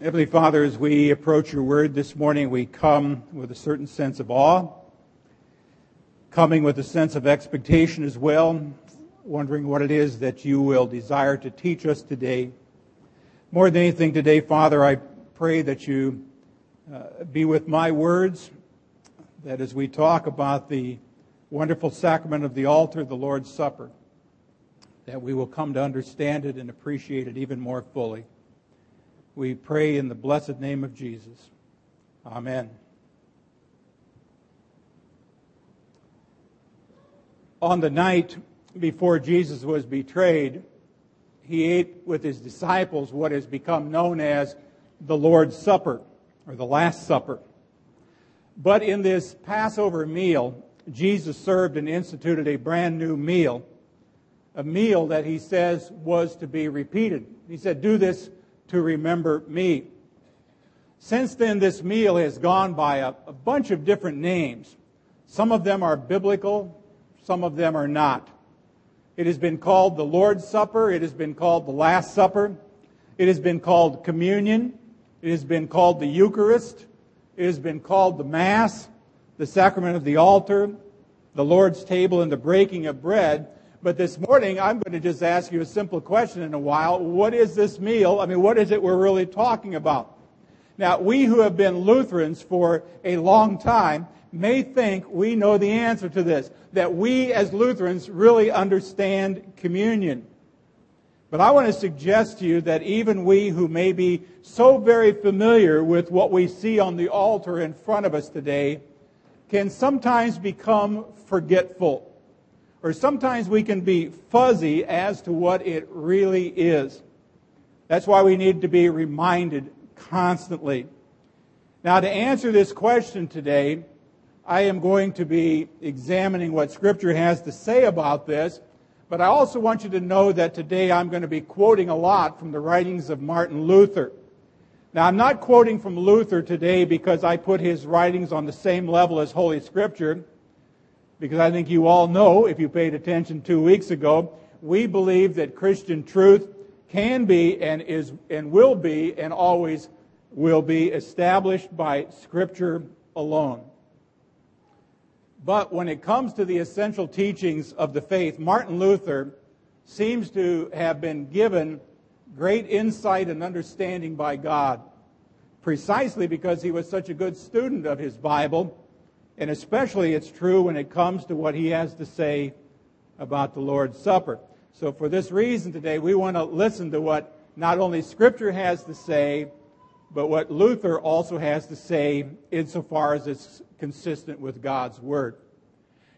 Heavenly Father, as we approach your word this morning, we come with a certain sense of awe, coming with a sense of expectation as well, wondering what it is that you will desire to teach us today. More than anything today, Father, I pray that you uh, be with my words, that as we talk about the wonderful sacrament of the altar, the Lord's Supper, that we will come to understand it and appreciate it even more fully. We pray in the blessed name of Jesus. Amen. On the night before Jesus was betrayed, he ate with his disciples what has become known as the Lord's Supper or the Last Supper. But in this Passover meal, Jesus served and instituted a brand new meal, a meal that he says was to be repeated. He said, Do this to remember me. Since then, this meal has gone by a, a bunch of different names. Some of them are biblical, some of them are not. It has been called the Lord's Supper, it has been called the Last Supper, it has been called communion, it has been called the Eucharist, it has been called the Mass, the sacrament of the altar, the Lord's table, and the breaking of bread. But this morning, I'm going to just ask you a simple question in a while. What is this meal? I mean, what is it we're really talking about? Now, we who have been Lutherans for a long time may think we know the answer to this, that we as Lutherans really understand communion. But I want to suggest to you that even we who may be so very familiar with what we see on the altar in front of us today can sometimes become forgetful or sometimes we can be fuzzy as to what it really is. That's why we need to be reminded constantly. Now, to answer this question today, I am going to be examining what Scripture has to say about this, but I also want you to know that today I'm going to be quoting a lot from the writings of Martin Luther. Now, I'm not quoting from Luther today because I put his writings on the same level as Holy Scripture because I think you all know, if you paid attention two weeks ago, we believe that Christian truth can be and is and will be and always will be established by Scripture alone. But when it comes to the essential teachings of the faith, Martin Luther seems to have been given great insight and understanding by God, precisely because he was such a good student of his Bible and especially it's true when it comes to what he has to say about the Lord's Supper. So for this reason today, we want to listen to what not only Scripture has to say, but what Luther also has to say insofar as it's consistent with God's Word.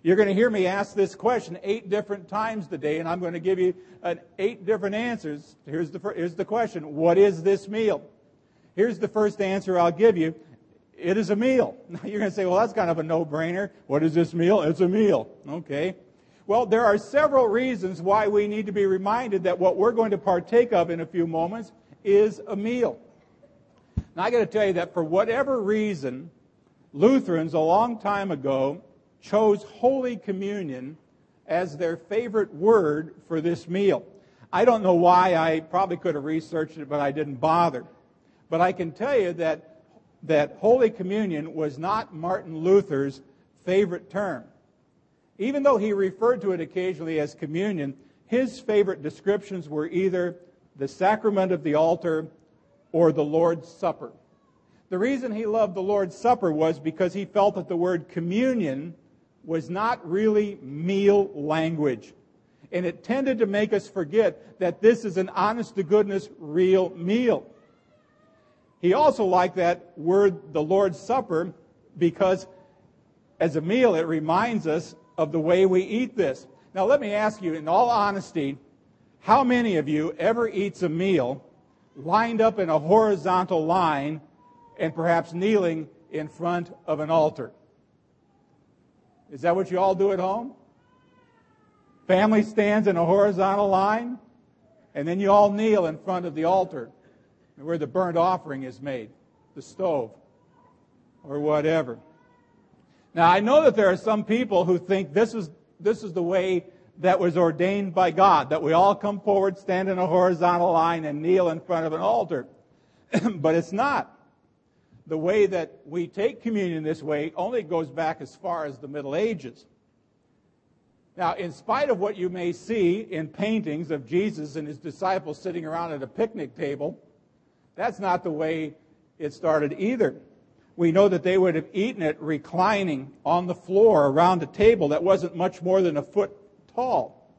You're going to hear me ask this question eight different times today, and I'm going to give you eight different answers. Here's the, here's the question What is this meal? Here's the first answer I'll give you it is a meal. Now you're going to say, well, that's kind of a no-brainer. What is this meal? It's a meal. Okay. Well, there are several reasons why we need to be reminded that what we're going to partake of in a few moments is a meal. Now I got to tell you that for whatever reason, Lutherans a long time ago chose Holy Communion as their favorite word for this meal. I don't know why. I probably could have researched it, but I didn't bother. But I can tell you that that Holy Communion was not Martin Luther's favorite term. Even though he referred to it occasionally as communion, his favorite descriptions were either the sacrament of the altar or the Lord's Supper. The reason he loved the Lord's Supper was because he felt that the word communion was not really meal language. And it tended to make us forget that this is an honest to goodness real meal. He also liked that word, the Lord's Supper, because as a meal, it reminds us of the way we eat this. Now, let me ask you, in all honesty, how many of you ever eats a meal lined up in a horizontal line and perhaps kneeling in front of an altar? Is that what you all do at home? Family stands in a horizontal line, and then you all kneel in front of the altar where the burnt offering is made, the stove, or whatever. Now, I know that there are some people who think this is, this is the way that was ordained by God, that we all come forward, stand in a horizontal line, and kneel in front of an altar. but it's not. The way that we take communion this way only goes back as far as the Middle Ages. Now, in spite of what you may see in paintings of Jesus and his disciples sitting around at a picnic table, that's not the way it started either. We know that they would have eaten it reclining on the floor around a table that wasn't much more than a foot tall.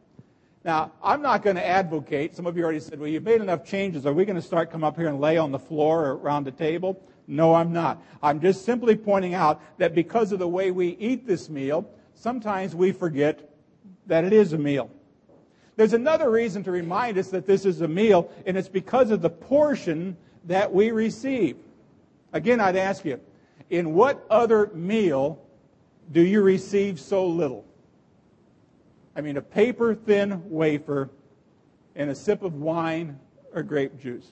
Now, I'm not going to advocate. Some of you already said, well, you've made enough changes. Are we going to start come up here and lay on the floor or around the table? No, I'm not. I'm just simply pointing out that because of the way we eat this meal, sometimes we forget that it is a meal. There's another reason to remind us that this is a meal, and it's because of the portion that we receive. Again, I'd ask you, in what other meal do you receive so little? I mean, a paper thin wafer and a sip of wine or grape juice.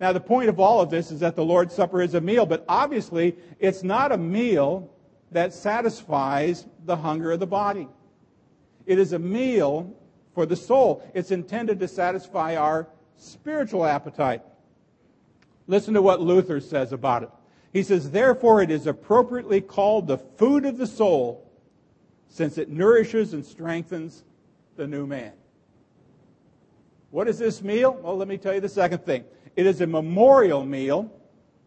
Now, the point of all of this is that the Lord's Supper is a meal, but obviously it's not a meal that satisfies the hunger of the body. It is a meal for the soul. It's intended to satisfy our spiritual appetite. Listen to what Luther says about it. He says, Therefore, it is appropriately called the food of the soul since it nourishes and strengthens the new man. What is this meal? Well, let me tell you the second thing. It is a memorial meal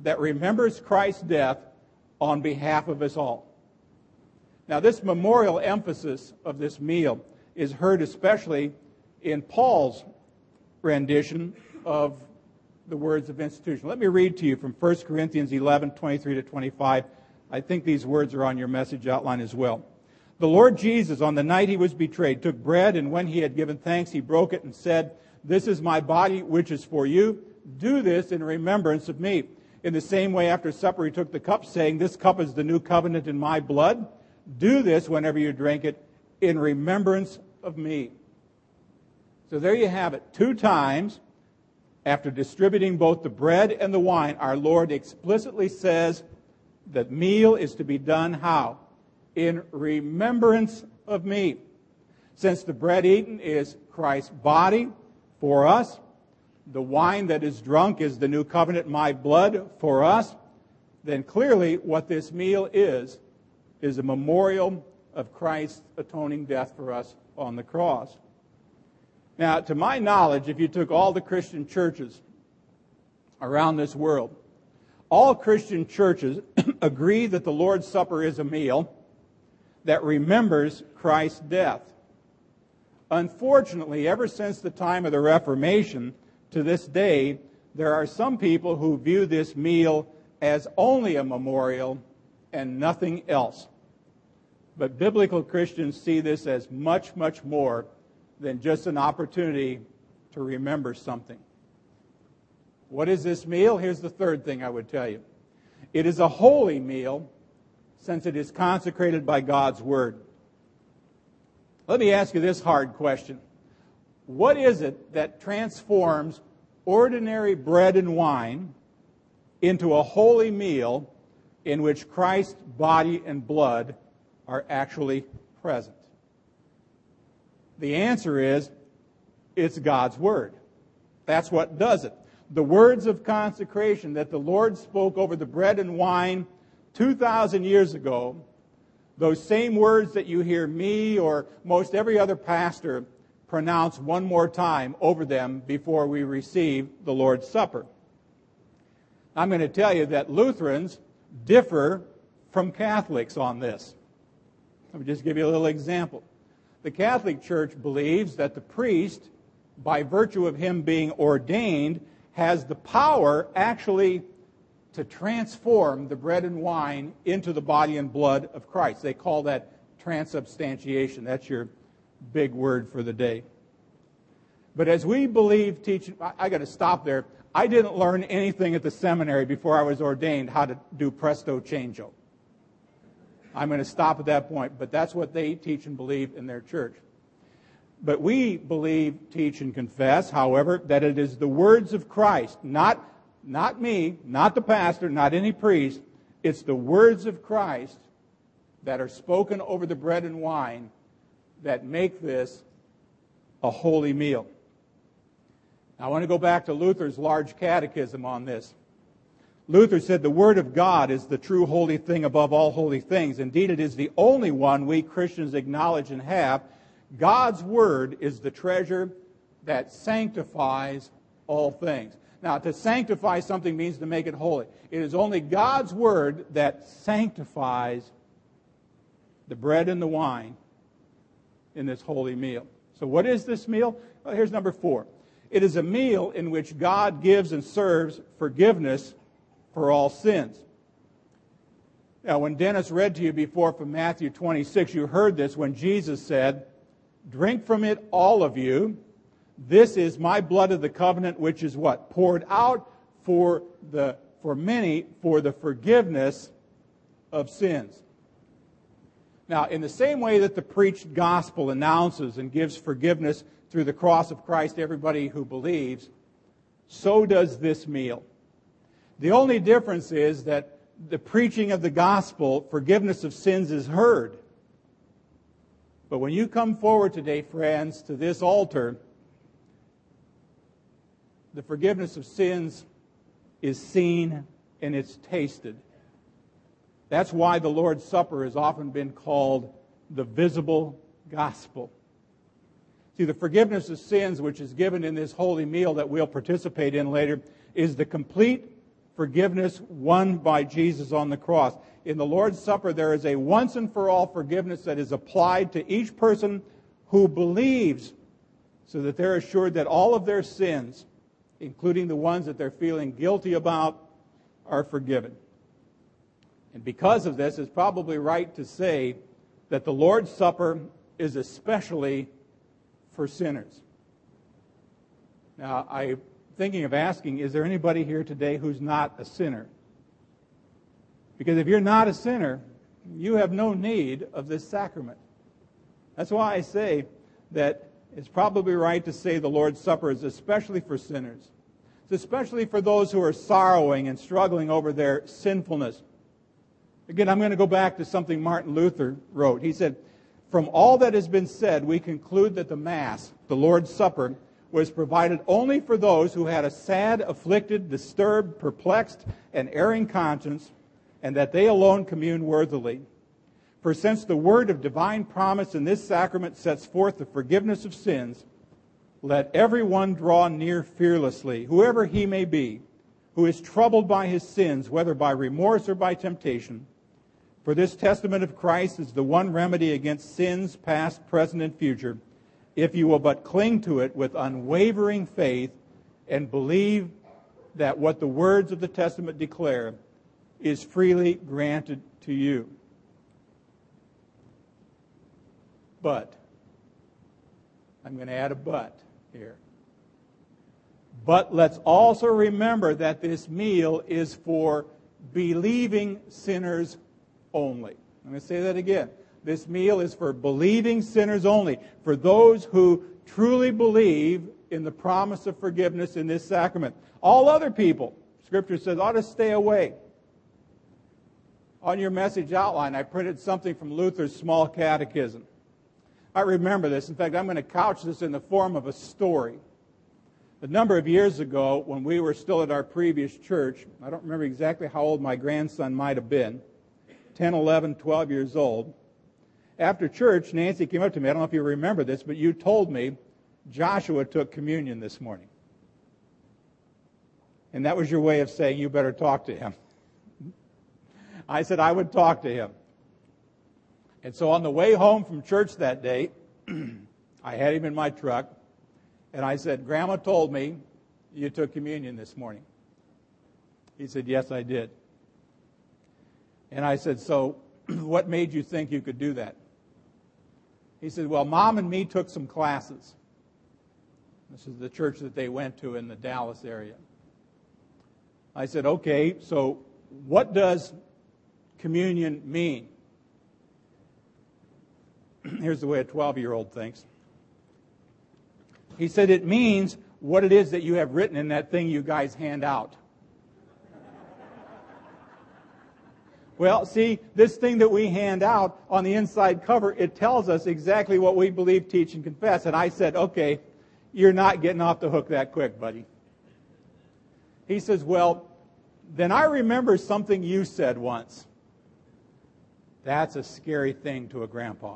that remembers Christ's death on behalf of us all. Now, this memorial emphasis of this meal is heard especially in Paul's rendition of the words of institution. Let me read to you from 1 Corinthians 11, 23 to 25. I think these words are on your message outline as well. The Lord Jesus, on the night he was betrayed, took bread, and when he had given thanks, he broke it and said, This is my body, which is for you. Do this in remembrance of me. In the same way, after supper, he took the cup, saying, This cup is the new covenant in my blood. Do this whenever you drink it in remembrance of me. So there you have it. Two times, after distributing both the bread and the wine, our Lord explicitly says that meal is to be done how? in remembrance of me. Since the bread eaten is Christ's body for us, the wine that is drunk is the new covenant, my blood for us, then clearly what this meal is, is a memorial of Christ's atoning death for us on the cross. Now, to my knowledge, if you took all the Christian churches around this world, all Christian churches agree that the Lord's Supper is a meal that remembers Christ's death. Unfortunately, ever since the time of the Reformation to this day, there are some people who view this meal as only a memorial and nothing else. But biblical Christians see this as much, much more than just an opportunity to remember something. What is this meal? Here's the third thing I would tell you it is a holy meal since it is consecrated by God's Word. Let me ask you this hard question. What is it that transforms ordinary bread and wine into a holy meal in which Christ's body and blood are actually present? The answer is it's God's Word. That's what does it. The words of consecration that the Lord spoke over the bread and wine 2,000 years ago, those same words that you hear me or most every other pastor pronounce one more time over them before we receive the Lord's Supper. I'm going to tell you that Lutherans differ from Catholics on this. Let me just give you a little example. The Catholic Church believes that the priest, by virtue of him being ordained, has the power actually to transform the bread and wine into the body and blood of Christ. They call that transubstantiation. That's your big word for the day. But as we believe teaching, I, I got to stop there. I didn't learn anything at the seminary before I was ordained how to do presto changeo. I'm going to stop at that point, but that's what they teach and believe in their church. But we believe, teach, and confess, however, that it is the words of Christ, not not me, not the pastor, not any priest. It's the words of Christ that are spoken over the bread and wine that make this a holy meal. I want to go back to Luther's large catechism on this. Luther said the Word of God is the true holy thing above all holy things. Indeed, it is the only one we Christians acknowledge and have. God's Word is the treasure that sanctifies all things. Now, to sanctify something means to make it holy. It is only God's Word that sanctifies the bread and the wine in this holy meal. So, what is this meal? Well, here's number four it is a meal in which God gives and serves forgiveness for all sins. Now, when Dennis read to you before from Matthew 26, you heard this when Jesus said, Drink from it, all of you. This is my blood of the covenant, which is what? Poured out for, the, for many for the forgiveness of sins. Now, in the same way that the preached gospel announces and gives forgiveness through the cross of Christ to everybody who believes, so does this meal. The only difference is that the preaching of the gospel, forgiveness of sins is heard. But when you come forward today, friends, to this altar, the forgiveness of sins is seen and it's tasted. That's why the Lord's Supper has often been called the visible gospel. See, the forgiveness of sins, which is given in this holy meal that we'll participate in later, is the complete forgiveness won by Jesus on the cross. In the Lord's Supper, there is a once and for all forgiveness that is applied to each person who believes so that they're assured that all of their sins, including the ones that they're feeling guilty about, are forgiven. And because of this, it's probably right to say that the Lord's Supper is especially for sinners. Now, I thinking of asking, is there anybody here today who's not a sinner? Because if you're not a sinner, you have no need of this sacrament. That's why I say that it's probably right to say the Lord's Supper is especially for sinners. It's especially for those who are sorrowing and struggling over their sinfulness. Again, I'm going to go back to something Martin Luther wrote. He said, From all that has been said, we conclude that the Mass, the Lord's Supper, was provided only for those who had a sad, afflicted, disturbed, perplexed, and erring conscience, and that they alone commune worthily. For since the word of divine promise in this sacrament sets forth the forgiveness of sins, let everyone draw near fearlessly, whoever he may be, who is troubled by his sins, whether by remorse or by temptation. For this testament of Christ is the one remedy against sins past, present, and future if you will but cling to it with unwavering faith and believe that what the words of the Testament declare is freely granted to you. But, I'm going to add a but here. But let's also remember that this meal is for believing sinners only. Going to say that again. This meal is for believing sinners only, for those who truly believe in the promise of forgiveness in this sacrament. All other people, Scripture says, ought to stay away. On your message outline, I printed something from Luther's Small Catechism. I remember this. In fact, I'm going to couch this in the form of a story. A number of years ago, when we were still at our previous church, I don't remember exactly how old my grandson might have been 10, 11, 12 years old. After church, Nancy came up to me. I don't know if you remember this, but you told me Joshua took communion this morning. And that was your way of saying you better talk to him. I said I would talk to him. And so on the way home from church that day, I had him in my truck, and I said, Grandma told me you took communion this morning. He said, Yes, I did. And I said, So what made you think you could do that? He said, Well, mom and me took some classes. This is the church that they went to in the Dallas area. I said, Okay, so what does communion mean? Here's the way a 12 year old thinks. He said, It means what it is that you have written in that thing you guys hand out. Well, see, this thing that we hand out on the inside cover, it tells us exactly what we believe, teach, and confess. And I said, okay, You're not getting off the hook that quick, buddy. He says, Well, then I remember something you said once. That's a scary thing to a grandpa.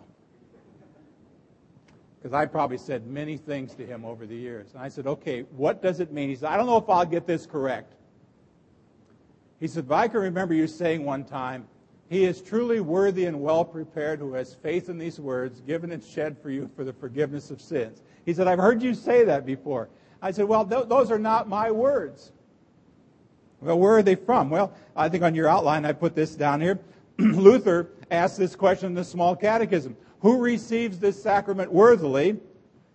Because I probably said many things to him over the years. And I said, Okay, what does it mean? He said, I don't know if I'll get this correct. He said, But I can remember you saying one time, He is truly worthy and well prepared who has faith in these words, given and shed for you for the forgiveness of sins. He said, I've heard you say that before. I said, Well, th- those are not my words. Well, where are they from? Well, I think on your outline I put this down here. Luther asked this question in the small catechism Who receives this sacrament worthily?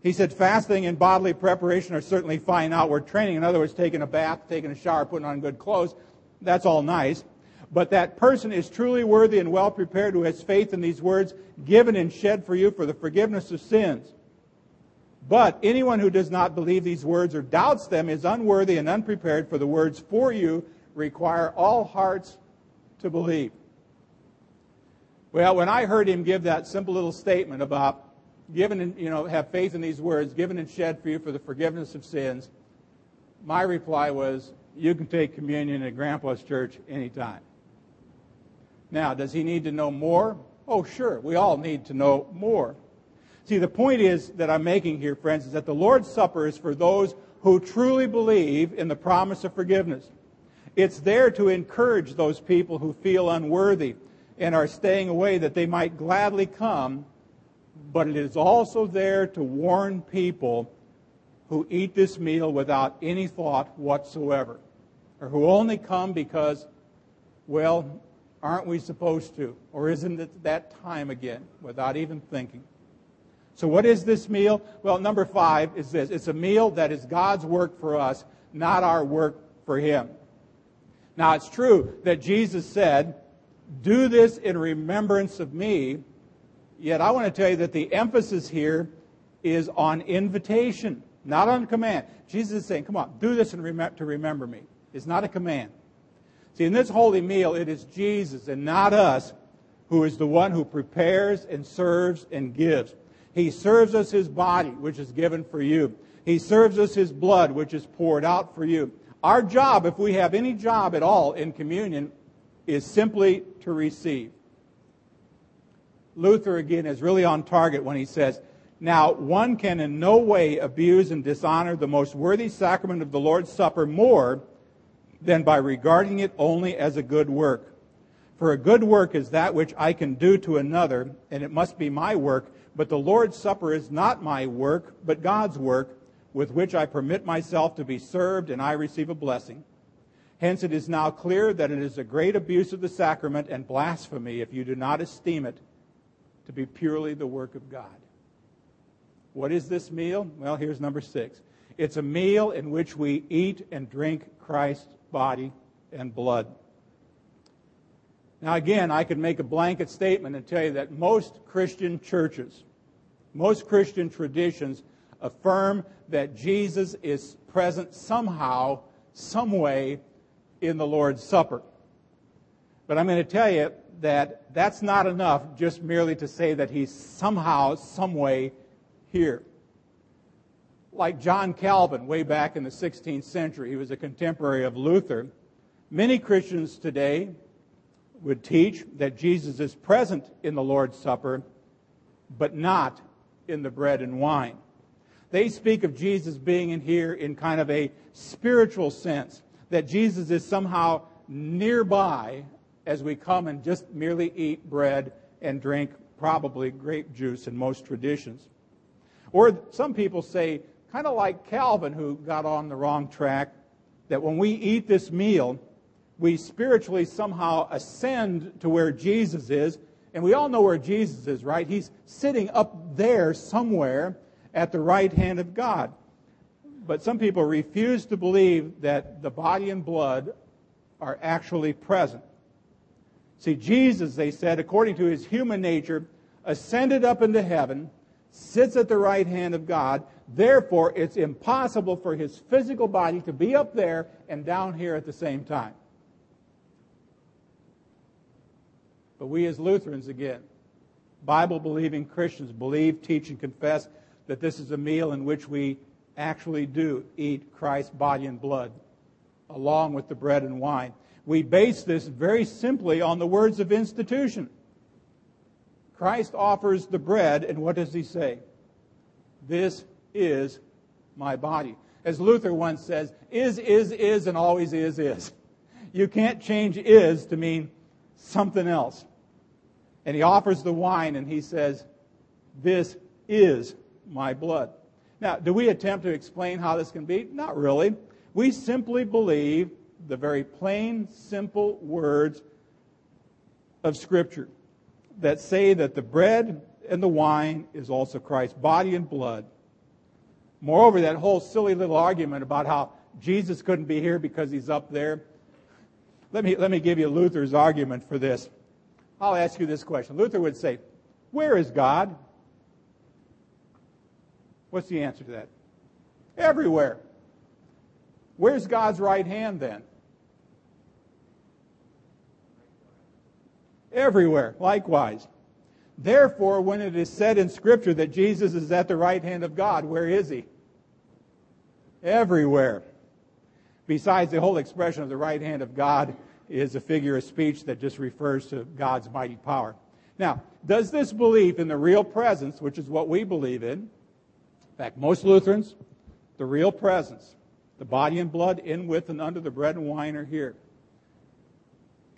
He said fasting and bodily preparation are certainly fine outward training. In other words, taking a bath, taking a shower, putting on good clothes. That's all nice. But that person is truly worthy and well prepared who has faith in these words given and shed for you for the forgiveness of sins. But anyone who does not believe these words or doubts them is unworthy and unprepared, for the words for you require all hearts to believe. Well, when I heard him give that simple little statement about given and, you know, have faith in these words, given and shed for you for the forgiveness of sins, my reply was, you can take communion at Grandpa's church anytime. Now, does he need to know more? Oh, sure. We all need to know more. See, the point is that I'm making here, friends, is that the Lord's Supper is for those who truly believe in the promise of forgiveness. It's there to encourage those people who feel unworthy and are staying away that they might gladly come, but it is also there to warn people who eat this meal without any thought whatsoever, or who only come because, well, aren't we supposed to? Or isn't it that time again, without even thinking? So, what is this meal? Well, number five is this it's a meal that is God's work for us, not our work for Him. Now, it's true that Jesus said, Do this in remembrance of me. Yet, I want to tell you that the emphasis here is on invitation, not on command. Jesus is saying, Come on, do this in rem- to remember me. It's not a command. See, in this holy meal, it is Jesus and not us who is the one who prepares and serves and gives. He serves us his body, which is given for you. He serves us his blood, which is poured out for you. Our job, if we have any job at all in communion, is simply to receive. Luther, again, is really on target when he says, Now, one can in no way abuse and dishonor the most worthy sacrament of the Lord's Supper more than by regarding it only as a good work. For a good work is that which I can do to another, and it must be my work but the Lord's Supper is not my work, but God's work, with which I permit myself to be served and I receive a blessing. Hence, it is now clear that it is a great abuse of the sacrament and blasphemy if you do not esteem it to be purely the work of God. What is this meal? Well, here's number six. It's a meal in which we eat and drink Christ's body and blood. Now, again, I could make a blanket statement and tell you that most Christian churches, most Christian traditions affirm that Jesus is present somehow, some way in the Lord's Supper. But I'm going to tell you that that's not enough just merely to say that he's somehow, some way here. Like John Calvin, way back in the 16th century, he was a contemporary of Luther. Many Christians today would teach that Jesus is present in the Lord's Supper, but not in the bread and wine. They speak of Jesus being in here in kind of a spiritual sense, that Jesus is somehow nearby as we come and just merely eat bread and drink probably grape juice in most traditions. Or some people say, kind of like Calvin, who got on the wrong track, that when we eat this meal, we spiritually somehow ascend to where Jesus is. And we all know where Jesus is, right? He's sitting up there somewhere at the right hand of God. But some people refuse to believe that the body and blood are actually present. See, Jesus, they said, according to his human nature, ascended up into heaven, sits at the right hand of God. Therefore, it's impossible for his physical body to be up there and down here at the same time. But we as Lutherans, again, Bible believing Christians, believe, teach, and confess that this is a meal in which we actually do eat Christ's body and blood along with the bread and wine. We base this very simply on the words of institution. Christ offers the bread, and what does he say? This is my body. As Luther once says, is, is, is, and always is, is. You can't change is to mean something else. And he offers the wine and he says, This is my blood. Now, do we attempt to explain how this can be? Not really. We simply believe the very plain, simple words of Scripture that say that the bread and the wine is also Christ's body and blood. Moreover, that whole silly little argument about how Jesus couldn't be here because he's up there. Let me, let me give you Luther's argument for this. I'll ask you this question. Luther would say, Where is God? What's the answer to that? Everywhere. Where's God's right hand then? Everywhere, likewise. Therefore, when it is said in Scripture that Jesus is at the right hand of God, where is he? Everywhere. Besides, the whole expression of the right hand of God is a figure of speech that just refers to God's mighty power. Now, does this belief in the real presence, which is what we believe in, in fact, most Lutherans, the real presence, the body and blood in, with, and under the bread and wine are here.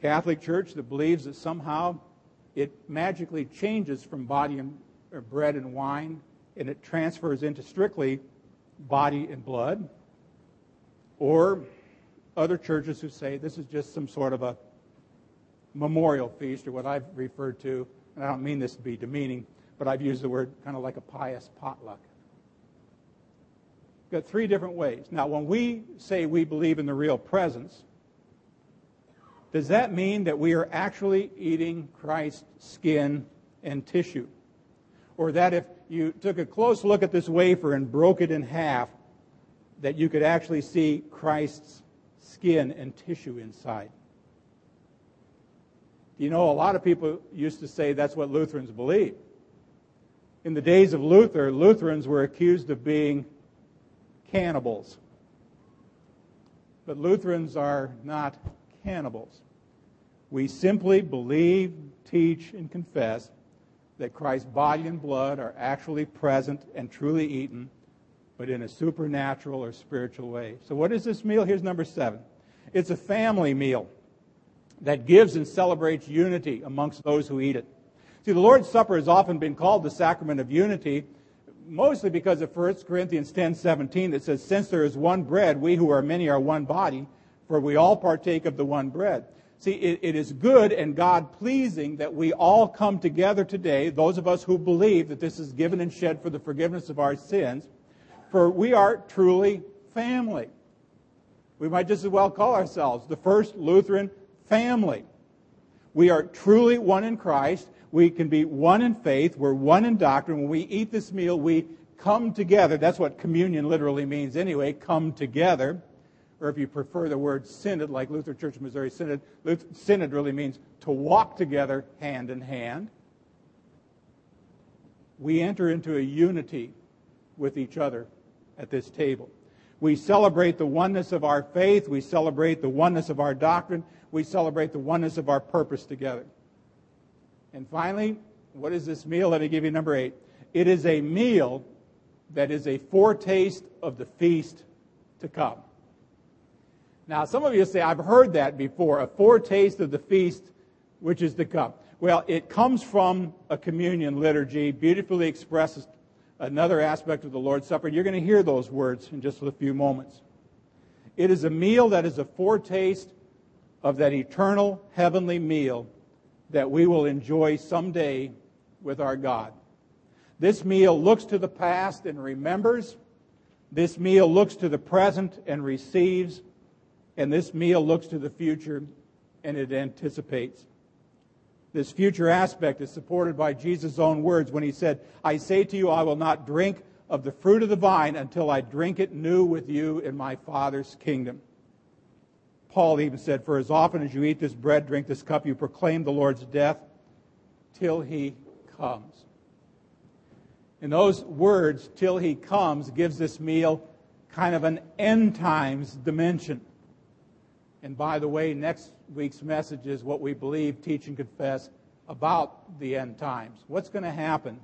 Catholic Church that believes that somehow it magically changes from body and bread and wine and it transfers into strictly body and blood. Or other churches who say this is just some sort of a memorial feast or what I've referred to, and I don't mean this to be demeaning, but I've used the word kind of like a pious potluck. Got three different ways. Now, when we say we believe in the real presence, does that mean that we are actually eating Christ's skin and tissue? Or that if you took a close look at this wafer and broke it in half, that you could actually see Christ's skin and tissue inside? You know, a lot of people used to say that's what Lutherans believe. In the days of Luther, Lutherans were accused of being cannibals. But Lutherans are not cannibals. We simply believe, teach, and confess that Christ's body and blood are actually present and truly eaten, but in a supernatural or spiritual way. So, what is this meal? Here's number seven it's a family meal that gives and celebrates unity amongst those who eat it. See, the Lord's Supper has often been called the sacrament of unity, mostly because of 1 Corinthians 10 17 that says, Since there is one bread, we who are many are one body, for we all partake of the one bread. See, it, it is good and God pleasing that we all come together today, those of us who believe that this is given and shed for the forgiveness of our sins, for we are truly family. We might just as well call ourselves the first Lutheran family. We are truly one in Christ. We can be one in faith. We're one in doctrine. When we eat this meal, we come together. That's what communion literally means anyway, come together or if you prefer the word synod, like Luther Church of Missouri Synod, synod really means to walk together hand in hand. We enter into a unity with each other at this table. We celebrate the oneness of our faith. We celebrate the oneness of our doctrine. We celebrate the oneness of our purpose together. And finally, what is this meal? Let me give you number eight. It is a meal that is a foretaste of the feast to come. Now, some of you say, I've heard that before, a foretaste of the feast which is to come. Well, it comes from a communion liturgy, beautifully expresses another aspect of the Lord's Supper. You're going to hear those words in just a few moments. It is a meal that is a foretaste of that eternal heavenly meal that we will enjoy someday with our God. This meal looks to the past and remembers. This meal looks to the present and receives. And this meal looks to the future and it anticipates. This future aspect is supported by Jesus' own words when he said, I say to you, I will not drink of the fruit of the vine until I drink it new with you in my Father's kingdom. Paul even said, For as often as you eat this bread, drink this cup, you proclaim the Lord's death till he comes. And those words, till he comes, gives this meal kind of an end times dimension. And by the way, next week's message is what we believe, teach, and confess about the end times. What's going to happen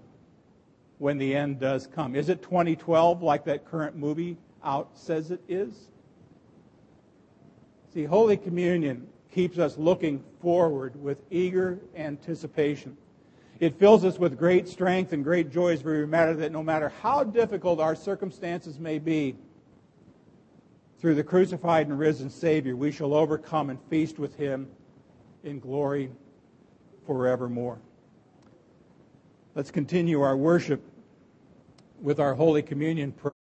when the end does come? Is it 2012 like that current movie out says it is? See, Holy Communion keeps us looking forward with eager anticipation. It fills us with great strength and great joy as we remember that no matter how difficult our circumstances may be, through the crucified and risen Savior, we shall overcome and feast with him in glory forevermore. Let's continue our worship with our Holy Communion prayer.